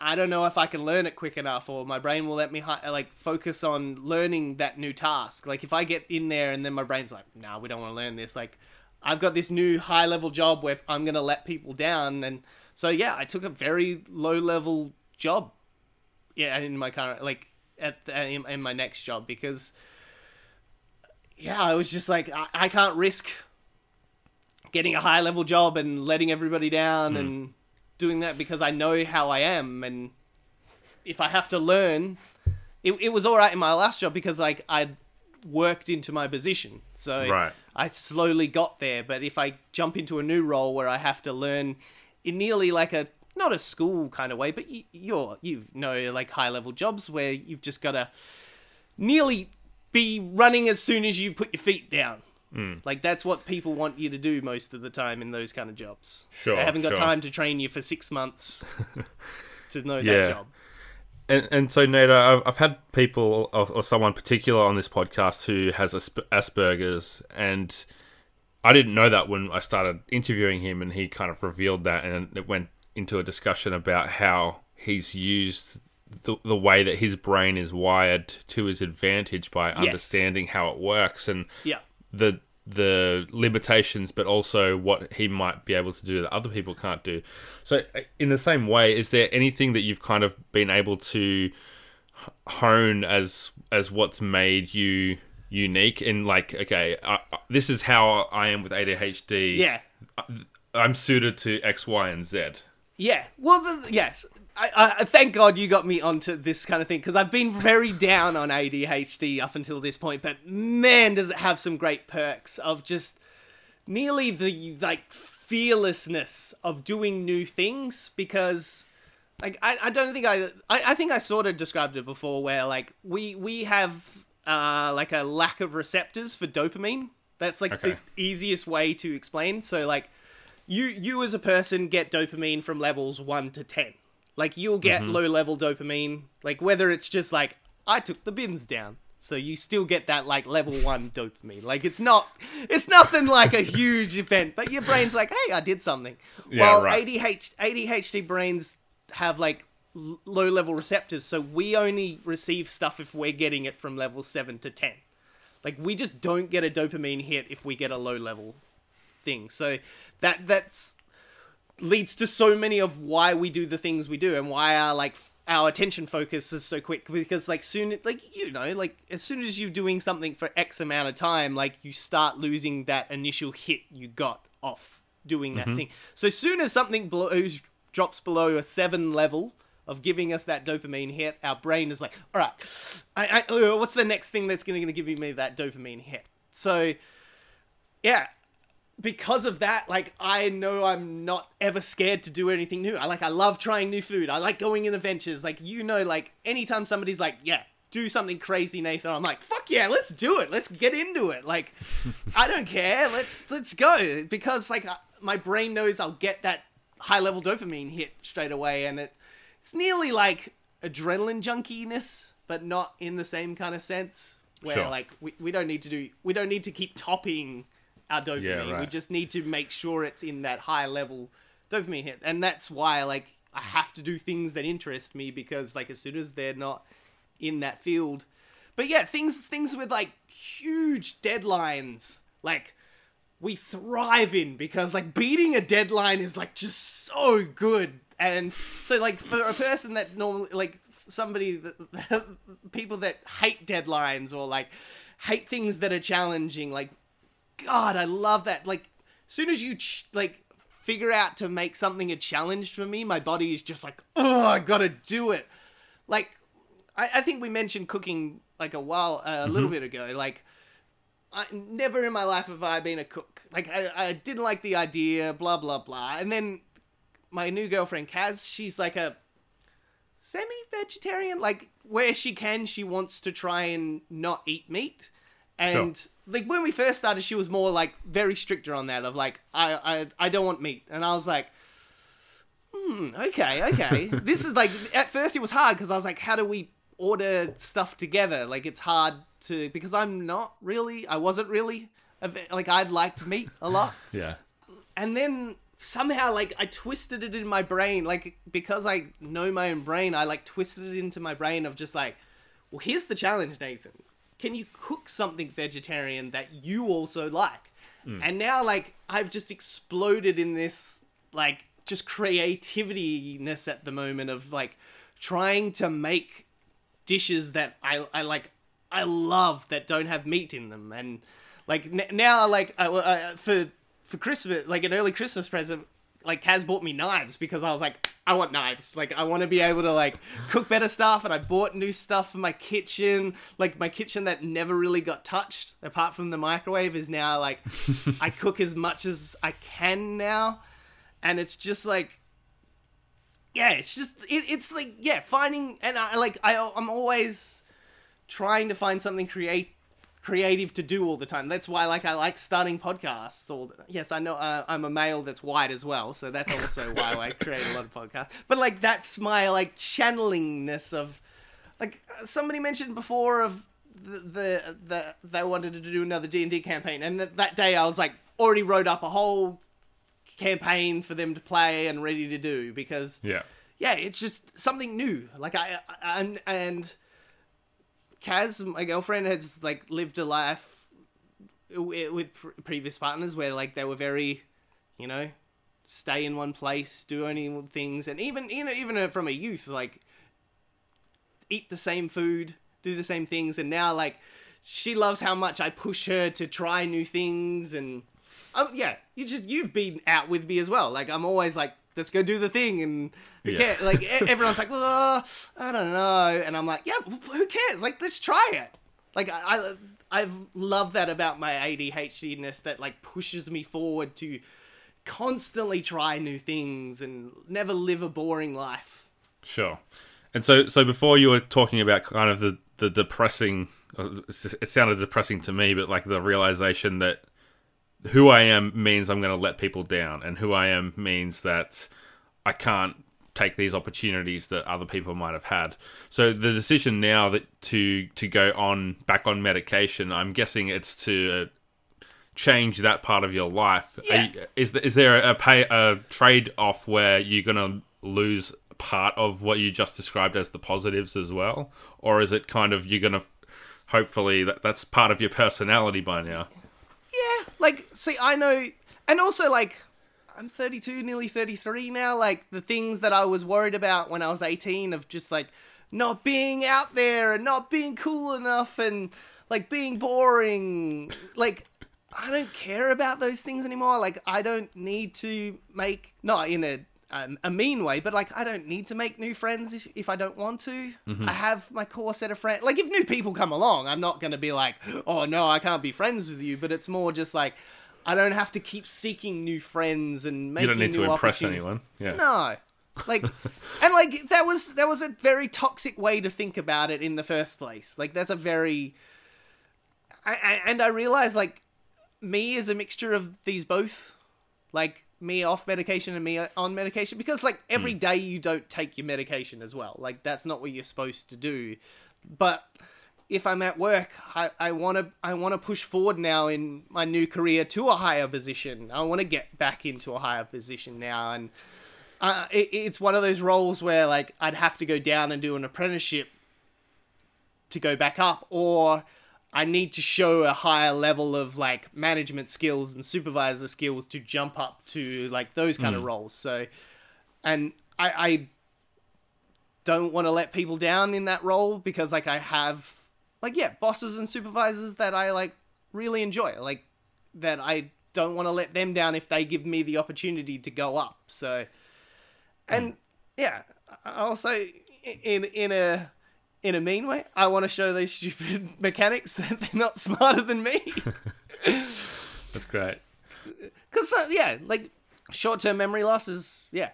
I don't know if I can learn it quick enough, or my brain will let me hi- like focus on learning that new task. Like if I get in there and then my brain's like, "Nah, we don't want to learn this." Like I've got this new high level job where I'm gonna let people down, and so yeah, I took a very low level job. Yeah, in my current like at the, in, in my next job because yeah, I was just like I, I can't risk getting a high level job and letting everybody down hmm. and doing that because I know how I am and if I have to learn it, it was all right in my last job because like I worked into my position so Right. I slowly got there but if I jump into a new role where I have to learn in nearly like a not a school kind of way but you, you're you know like high level jobs where you've just got to nearly be running as soon as you put your feet down Mm. like that's what people want you to do most of the time in those kind of jobs. Sure, they haven't got sure. time to train you for six months to know Yeah. that job. And, and so, Nato, I've, I've had people or, or someone particular on this podcast who has Asperger's, and I didn't know that when I started interviewing him, and he kind of revealed that, and it went into a discussion about how he's used the, the way that his brain is wired to his advantage by understanding how it works and Yeah, the the limitations, but also what he might be able to do that other people can't do. So, uh, in the same way, is there anything that you've kind of been able to hone as as what's made you unique? In like, okay, I- this is how I am with ADHD. yeah, I'm suited to X, Y, and Z. yeah. Well, the, yes. I, I thank God you got me onto this kind of thing because I've been very down on ADHD up until this point. But man, does it have some great perks of just nearly the like fearlessness of doing new things because like I, I don't think I, I I think I sort of described it before where like we we have uh like a lack of receptors for dopamine. That's like Okay. the easiest way to explain. So like you you as a person get dopamine from levels 1 to 10 like you'll get Mm-hmm. low level dopamine. Like whether it's just like i took the bins down so you still get that like level 1 dopamine. Like it's not it's nothing like a huge event but your brain's like hey i did something. Yeah, while right. ADH, adhd brains have like l- low level receptors so we only receive stuff if we're getting it from level 7 to 10 like we just don't get a dopamine hit if we get a low level thing. So that that's leads to so many of why we do the things we do and why our like f- our attention focus is so quick. Because like soon like you know like as soon as you're doing something for x amount of time like you start losing that initial hit you got off doing that thing. So soon as something blows drops below a 7 level of giving us that dopamine hit our brain is like all right I, I, uh, what's the next thing that's going to give me that dopamine hit? So yeah because of that, like I know I'm not ever scared to do anything new. I like I love trying new food. I like going in adventures. Like you know, like anytime somebody's like, yeah, do something crazy, Nathan, I'm like, fuck yeah, let's do it. Let's get into it. Like I don't care. Let's let's go because like I- my brain knows I'll get that high level dopamine hit straight away, and it it's nearly like adrenaline junkiness, but not in the same kind of sense. Where Sure. like we, we don't need to do we don't need to keep topping our dopamine. Yeah, We just need to make sure it's in that high level dopamine hit. And that's why like I have to do things that interest me because like as soon as they're not in that field. But yeah, things things with like huge deadlines, like we thrive in because like beating a deadline is like just so good. And so like for a person that normally like somebody that people that hate deadlines or like hate things that are challenging like God, I love that. Like, soon as you ch- like figure out to make something a challenge for me, my body is just like, oh, I gotta do it. Like, I, I think we mentioned cooking like a while, uh, a little bit ago. Like, I, never in my life have I been a cook. Like, I, I didn't like the idea, blah blah blah. And then my new girlfriend Kaz, she's like a semi-vegetarian. Like, where she can, she wants to try and not eat meat. And like when we first started, she was more like very stricter on that. Of like, I I, I don't want meat, and I was like, hmm, okay, okay. this is like at first it was hard because I was like, how do we order stuff together? Like it's hard to because I'm not really, I wasn't really like I'd liked meat a lot Yeah. and then somehow like I twisted it in my brain like because I know my own brain I like twisted it into my brain of just like well here's the challenge Nathan can you cook something vegetarian that you also like? Hmm. And now like I've just exploded in this like just creativityness at the moment of like trying to make dishes that I, I like I love that don't have meat in them. And like n- now like I, I, for for Christmas like an early Christmas present like Kaz bought me knives because I was like I want knives. Like I want to be able to like cook better stuff and I bought new stuff for my kitchen. Like my kitchen that never really got touched apart from the microwave is now like I cook as much as I can now. And it's just like yeah, it's just it, it's like yeah, finding and I like I I'm always trying to find something create creative to do all the time. That's why like I like starting podcasts. Or yes, I know uh, I'm a male that's white as well, so that's also why I create a lot of podcasts. But like that's my like channelingness of like somebody mentioned before of the the, the they wanted to do another D and D campaign, and that that day I was like already wrote up a whole campaign for them to play and ready to do because Yeah. yeah, it's just something new. Like I, I and and Kaz, my girlfriend, has like lived a life with pr- previous partners where like they were very, you know, stay in one place, do only things, and even you know even from a youth like eat the same food, do the same things, and now like she loves how much I push her to try new things and um, yeah, you just you've been out with me as well. Like I'm always like, let's go do the thing, and who Yeah. cares? like everyone's like, oh, I don't know, and I'm like, yeah, who cares? Like let's try it. Like I, I I've loved that about my ADHD ness that like pushes me forward to constantly try new things and never live a boring life. Sure. And so, so before you were talking about kind of the the depressing, uh, it sounded depressing to me, but like the realization that who I am means I'm going to let people down, and who I am means that I can't take these opportunities that other people might have had. So the decision now that to to go on back on medication, I'm guessing it's to uh, change that part of your life. Yeah. You, is is there a pay a trade off where you're going to lose part of what you just described as the positives as well, or is it kind of you're going to hopefully that that's part of your personality by now? Yeah, like see, I know, and also like I'm 32, nearly 33 now. Like the things that I was worried about when I was 18 of just like not being out there and not being cool enough and like being boring. Like I don't care about those things anymore. Like I don't need to make not in a um, a mean way, but like I don't need to make new friends if, if I don't want to. I have my core set of friends. Like if new people come along, I'm not going to be like, oh no, I can't be friends with you. But it's more just like I don't have to keep seeking new friends and making. You don't need to impress anyone. Yeah. No. Like and like that was that was a very toxic way to think about it in the first place. Like that's a very I, I, and I realize like me is a mixture of these both. Like me off medication and me on medication because like every day you don't take your medication as well. Like that's not what you're supposed to do. But if I'm at work, I, I want to I want to push forward now in my new career to a higher position. I want to get back into a higher position now, and uh, it, it's one of those roles where like I'd have to go down and do an apprenticeship to go back up, or I need to show a higher level of like management skills and supervisor skills to jump up to like those kind of hmm. roles. So, and I, I don't want to let people down in that role because like I have like yeah bosses and supervisors that I like really enjoy like that I don't want to let them down if they give me the opportunity to go up. So hmm. and yeah I also in in a in a mean way I want to show those stupid mechanics that they're not smarter than me That's great. because uh, yeah like short-term memory loss is yeah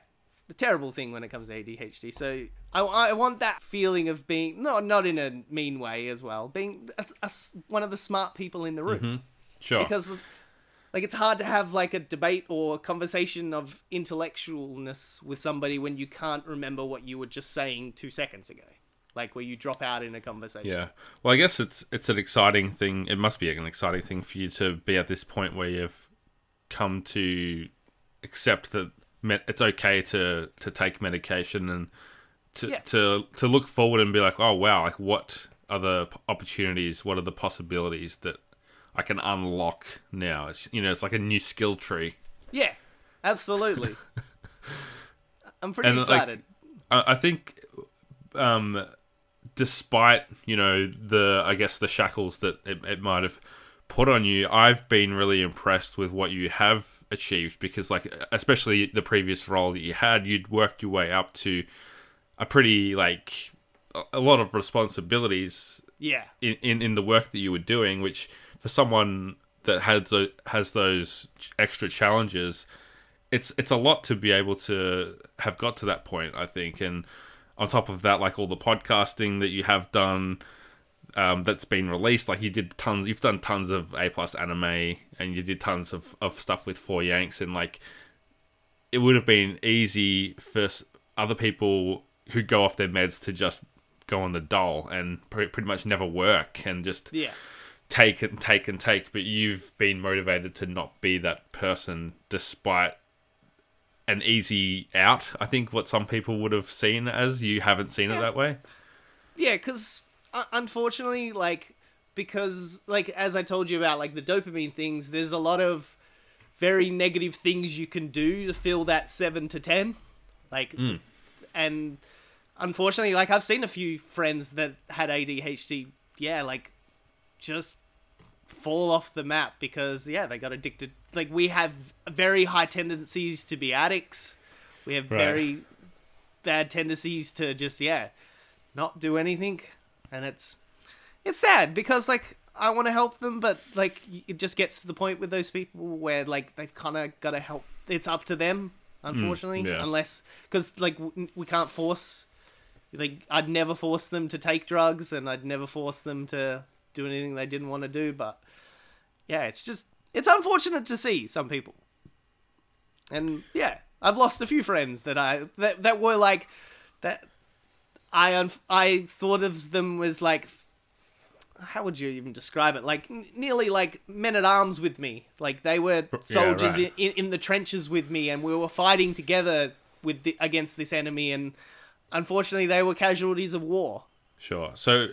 the terrible thing when it comes to ADHD. So I, I want that feeling of being not not in a mean way as well, being a, a one of the smart people in the room Sure. because like it's hard to have like a debate or a conversation of intellectualness with somebody when you can't remember what you were just saying two seconds ago, like where you drop out in a conversation. Yeah. Well, I guess it's it's an exciting thing. It must be an exciting thing for you to be at this point where you've come to accept that it's okay to to take medication and to Yeah. to to look forward and be like, oh wow, like what are the opportunities? What are the possibilities that I can unlock now? It's you know, it's like a new skill tree. Yeah, absolutely. I'm pretty And, excited. I, I think, um, despite you know the I guess the shackles that it, it might have put on you, I've been really impressed with what you have achieved because, like, especially the previous role that you had, you'd worked your way up to a pretty like a- a lot of responsibilities yeah. in, in, in the work that you were doing, which for someone that has tho- has those extra challenges, it's it's a lot to be able to have got to that point. I think, and on top of that, like all the podcasting that you have done, um, that's been released. Like you did tons, you've done tons of A plus anime, and you did tons of, of stuff with Four Yanks, and like it would have been easy for other people who go off their meds to just go on the dole and pre- pretty much never work and just Yeah. take and take and take. But you've been motivated to not be that person despite an easy out. I think what some people would have seen as you haven't seen it that way. Yeah, because uh, unfortunately, like, because, like, as I told you about, like, the dopamine things, there's a lot of very negative things you can do to fill that 7 to 10. Like, and unfortunately, like, I've seen a few friends that had ADHD, yeah, like, just fall off the map because, yeah, they got addicted. Like, we have very high tendencies to be addicts. We have Right. very bad tendencies to just, yeah, not do anything and it's it's sad because like I want to help them but like it just gets to the point with those people where like they've kind of got to help it's up to them mm, unfortunately yeah. unless cuz like we can't force like I'd never force them to take drugs and I'd never force them to do anything they didn't want to do but yeah it's just it's unfortunate to see some people. And yeah, I've lost a few friends that I that that were like that. I un- I thought of them as like how would you even describe it? Like n- nearly like men at arms with me. Like they were soldiers right. in, in, in the trenches with me, and we were fighting together with the, against this enemy. And unfortunately, they were casualties of war. Sure. So,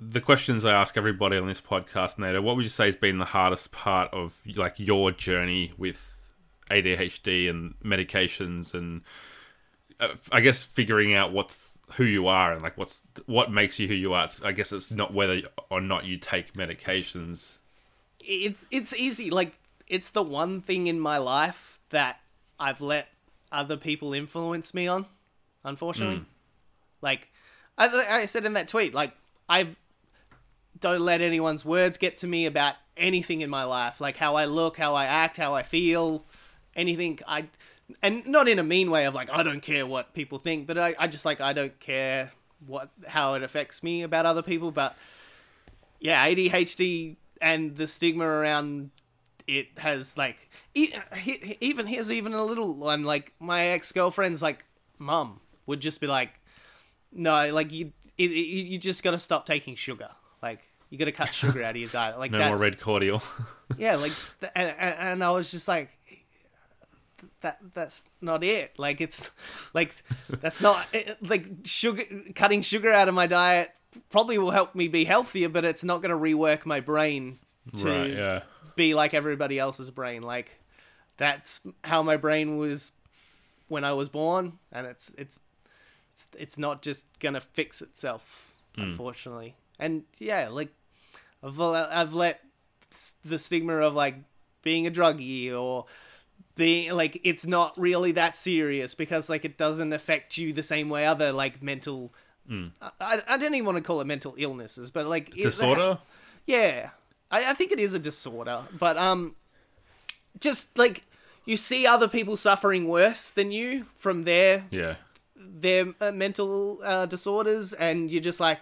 the questions I ask everybody on this podcast, Nato, what would you say has been the hardest part of like your journey with ADHD and medications, and uh, I guess figuring out what's who you are and like what's what makes you who you are. It's, I guess it's not whether or not you take medications. it's it's easy. Like it's the one thing in my life that I've let other people influence me on. Unfortunately, like I, I said in that tweet, like I've don't let anyone's words get to me about anything in my life, like how I look, how I act, how I feel, anything. I and not in a mean way of like I don't care what people think, but I, I just like I don't care what how it affects me about other people, but yeah, ADHD and the stigma around it has like even here's even a little one like my ex girlfriend's like mum would just be like, no, like you it, it, you just got to stop taking sugar, you got to cut sugar out of your diet, like No that's more red cordial. yeah, like th- and, and and I was just like that that's not it like it's like that's not it- like sugar cutting sugar out of my diet probably will help me be healthier but it's not going to rework my brain to right. Yeah. be like everybody else's brain like that's how my brain was when I was born and it's it's it's, it's not just going to fix itself hmm. unfortunately and yeah like I've, I've let the stigma of like being a druggie or being like it's not really that serious because like it doesn't affect you the same way other like mental I, I don't even want to call it mental illnesses but like Disorder. yeah, I, I think it is a disorder, but um, just like you see other people suffering worse than you from their Yeah. their uh, mental uh, disorders, and you're just like,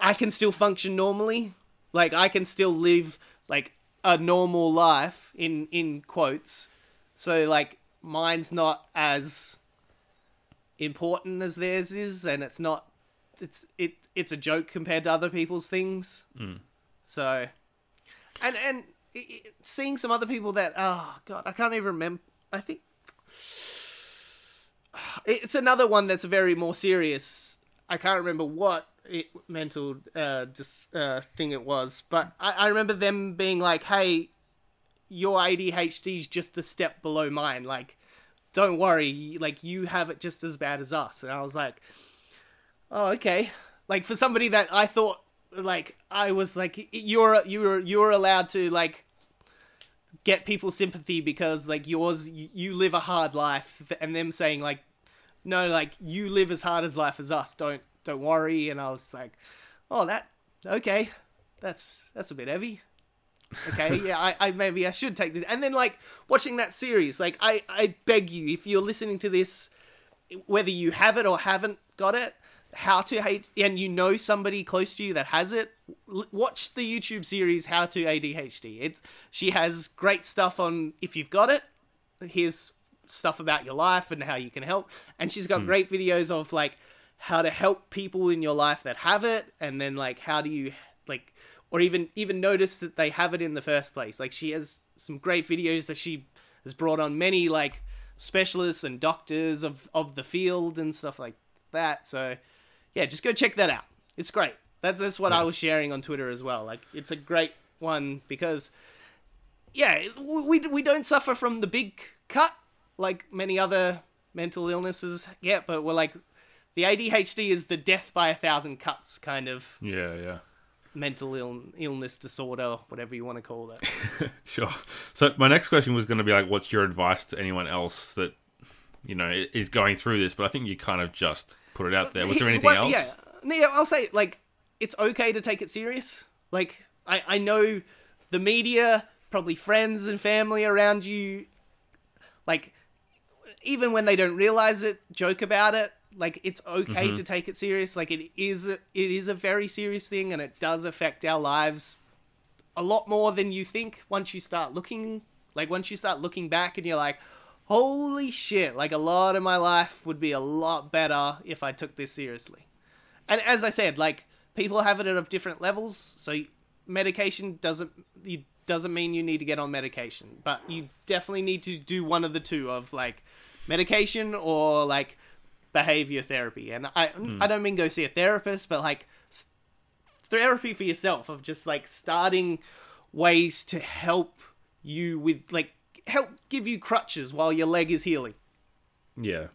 I can still function normally, like I can still live like a normal life in in quotes. So like mine's not as important as theirs is, and it's not. It's it it's a joke compared to other people's things. Mm. So, and and i- i- seeing some other people that oh god, I can't even remember. I think it's another one that's very more serious. I can't remember what it, mental uh, just uh, thing it was, but I, I remember them being like, "Hey, your ADHD is just a step below mine. Like, don't worry, like you have it just as bad as us." And I was like, "Oh, okay." Like for somebody that I thought like I was like you're you're you're allowed to like get people's sympathy because like yours you you live a hard life and them saying like no like you live as hard as life as us don't don't worry and I was like oh that okay that's that's a bit heavy. Okay yeah I, I maybe I should take this. And then like watching that series like I I beg you if you're listening to this whether you have it or haven't got it how to hate and you know somebody close to you that has it l- watch the youtube series how to adhd it she has great stuff on if you've got it here's stuff about your life and how you can help. And she's got hmm. great videos of like how to help people in your life that have it and then like how do you like or even even notice that they have it in the first place. Like she has some great videos that she has brought on many like specialists and doctors of of the field and stuff like that. So yeah just go check that out. It's great. That's that's what i was sharing on twitter as well. Like it's a great one because yeah we, we don't suffer from the big cut like many other mental illnesses get but we're like the adhd is the death by a thousand cuts kind of Yeah. Yeah. mental Ill- illness disorder whatever you want to call it Sure. So my next question was going to be like, what's your advice to anyone else that you know is going through this? But I think you kind of just put it out there. Was there anything Well, else? Yeah, yeah. I'll say like it's okay to take it serious. Like I, I know the media, probably friends and family around you, like even when they don't realize it, joke about it. Like it's okay Mm-hmm. to take it serious. Like it is it is a very serious thing, and it does affect our lives a lot more than you think once you start looking like once you start looking back and you're like holy shit like a lot of my life would be a lot better if i took this seriously and as i said like people have it at different levels so medication doesn't you doesn't mean you need to get on medication but you definitely need to do one of the two of like medication or like behavior therapy and i hmm. i don't mean go see a therapist but like therapy for yourself of just like starting ways to help you with like help give you crutches while your leg is healing Yeah.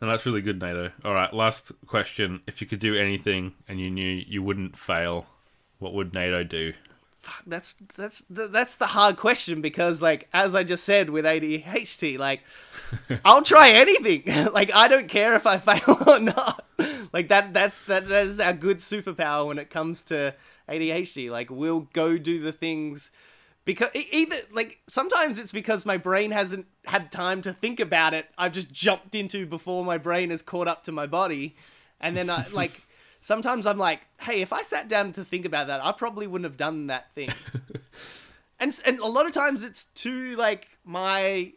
And that's really good, Nato. All right, last question. If you could do anything and you knew you wouldn't fail, what would Nato do? Fuck, that's that's th- that's the hard question because like as I just said with ADHD, like I'll try anything. like I don't care if I fail or not. Like that that's that that is our good superpower when it comes to ADHD. Like we'll go do the things because either like sometimes it's because my brain hasn't had time to think about it. I've just jumped into before my brain has caught up to my body, and then I like. Sometimes I'm like, hey, if I sat down to think about that, I probably wouldn't have done that thing. and and a lot of times it's to like my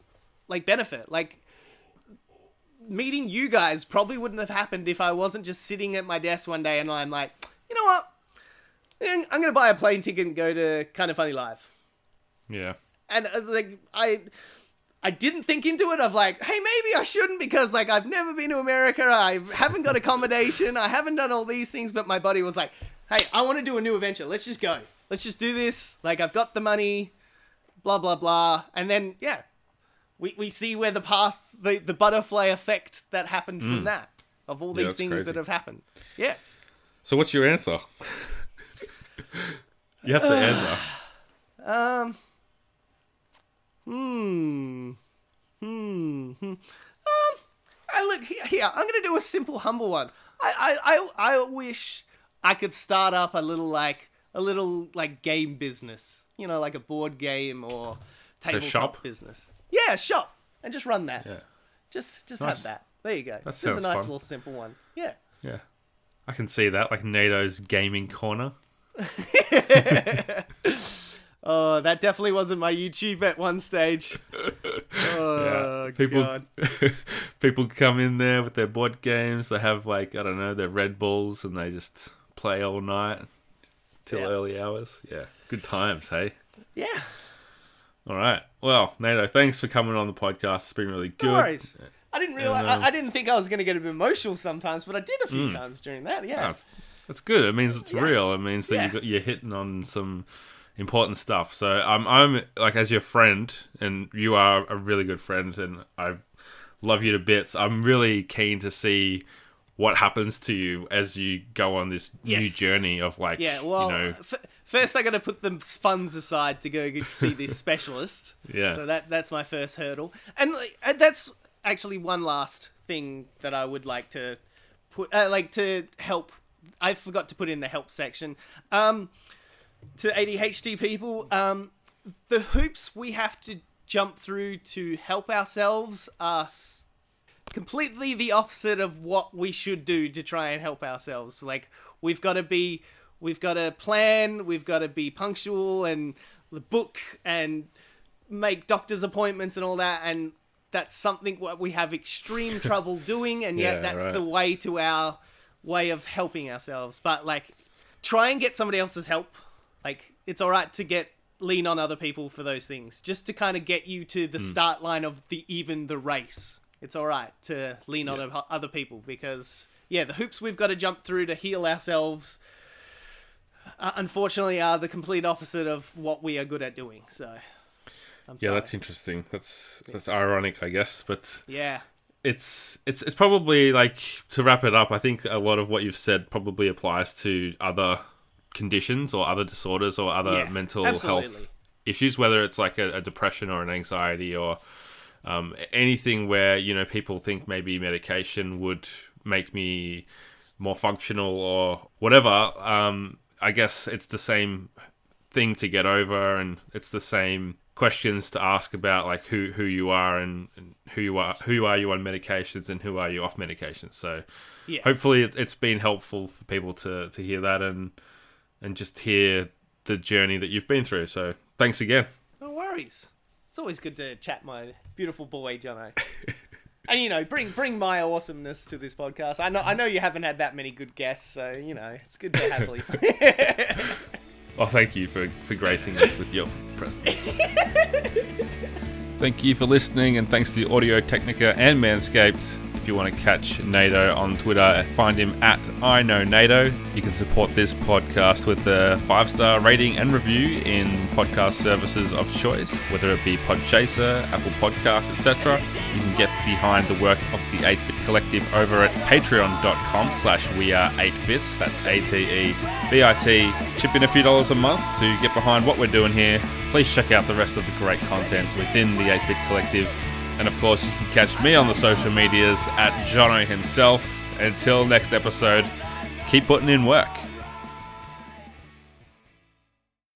like benefit. Like meeting you guys probably wouldn't have happened if I wasn't just sitting at my desk one day and I'm like, you know what? I'm gonna buy a plane ticket and go to Kind of Funny Live Yeah. and uh, like I I didn't think into it of like, hey, maybe I shouldn't because like I've never been to America, I haven't got accommodation, I haven't done all these things, but my body was like, hey, I want to do a new adventure. Let's just go. Let's just do this. Like I've got the money, blah blah blah, and then yeah, we we see where the path, the the butterfly effect that happened from that of all these that's things crazy. that have happened. Yeah. So what's your answer? you have to answer. Um. Hmm. Hmm. hmm. Um. I look here. here I'm gonna do a simple, humble one. I, I, I, I wish I could start up a little like a little like game business. You know, like a board game or tabletop shop? business. Yeah, shop, and just run that. Yeah. Just, just Nice. have that. There you go. That is a nice fun. little simple one. Yeah. Yeah. I can see that, like Nato's gaming corner. Oh, that definitely wasn't my YouTube at one stage. Oh, people God. people come in there with their board games. They have like I don't know their Red Bulls, and they just play all night till Yeah. early hours. Yeah, good times. Hey. Yeah. All right. Well, Nato, thanks for coming on the podcast. It's been really good. No worries. I didn't realize. um, I, I didn't think I was going to get a bit emotional sometimes, but I did a few times during that. Yeah. That's, that's good. It means it's Yeah. real. It means that Yeah. you got, you're hitting on some important stuff. So I'm, I'm like as your friend, and you are a really good friend, and I love you to bits. I'm really keen to see what happens to you as you go on this new journey of like, Yeah. Well, you know, f- first I got to put the funds aside to go see this specialist. Yeah. So that that's my first hurdle, and and that's actually one last thing that I would like to put, uh, like to help. I forgot to put in the help section. Um, to ADHD people, um, the hoops we have to jump through to help ourselves are completely the opposite of what we should do to try and help ourselves. Like we've got to be, we've got to plan, we've got to be punctual and book and make doctor's appointments and all that, and that's something what we have extreme trouble doing, and yet Yeah, that's right. the way to our way of helping ourselves. But like, try and get somebody else's help. Like, it's all right to get lean on other people for those things, just to kind of get you to the start line of the even the race. It's all right to lean on other people because yeah, the hoops we've got to jump through to heal ourselves. Uh, unfortunately, are the complete opposite of what we are good at doing. So, I'm yeah, sorry. that's interesting. That's that's ironic, I guess, but yeah, it's it's it's probably like to wrap it up. I think a lot of what you've said probably applies to other conditions or other disorders or other Yeah, mental absolutely. health issues, whether it's like a, a depression or an anxiety or um, anything where you know people think maybe medication would make me more functional or whatever. Um, I guess it's the same thing to get over, and it's the same questions to ask about like who who you are and, and who you are who are you on medications and who are you off medications. So yeah, hopefully it, it's been helpful for people to to hear that and and just hear the journey that you've been through. So thanks again. No worries. It's always good to chat my beautiful boy, Jono. and you know, bring bring my awesomeness to this podcast. I know I know you haven't had that many good guests, so you know it's good to have Lee. Well, thank you for, for gracing us with your presence. thank you for listening, and thanks to Audio Technica and Manscaped. If you want to catch Nato on Twitter, find him at I Know Nato. You can support this podcast with a five star rating and review in podcast services of choice, whether it be Podchaser, Apple Podcasts, etc. You can get behind the work of the 8-Bit Collective over at patreon.com slash we are 8-bits. That's A-T-E-B-I-T. Chip in a few dollars a month to get behind what we're doing here. Please check out the rest of the great content within the 8-Bit Collective. And of course, you can catch me on the social medias at Jono himself. Until next episode, keep putting in work.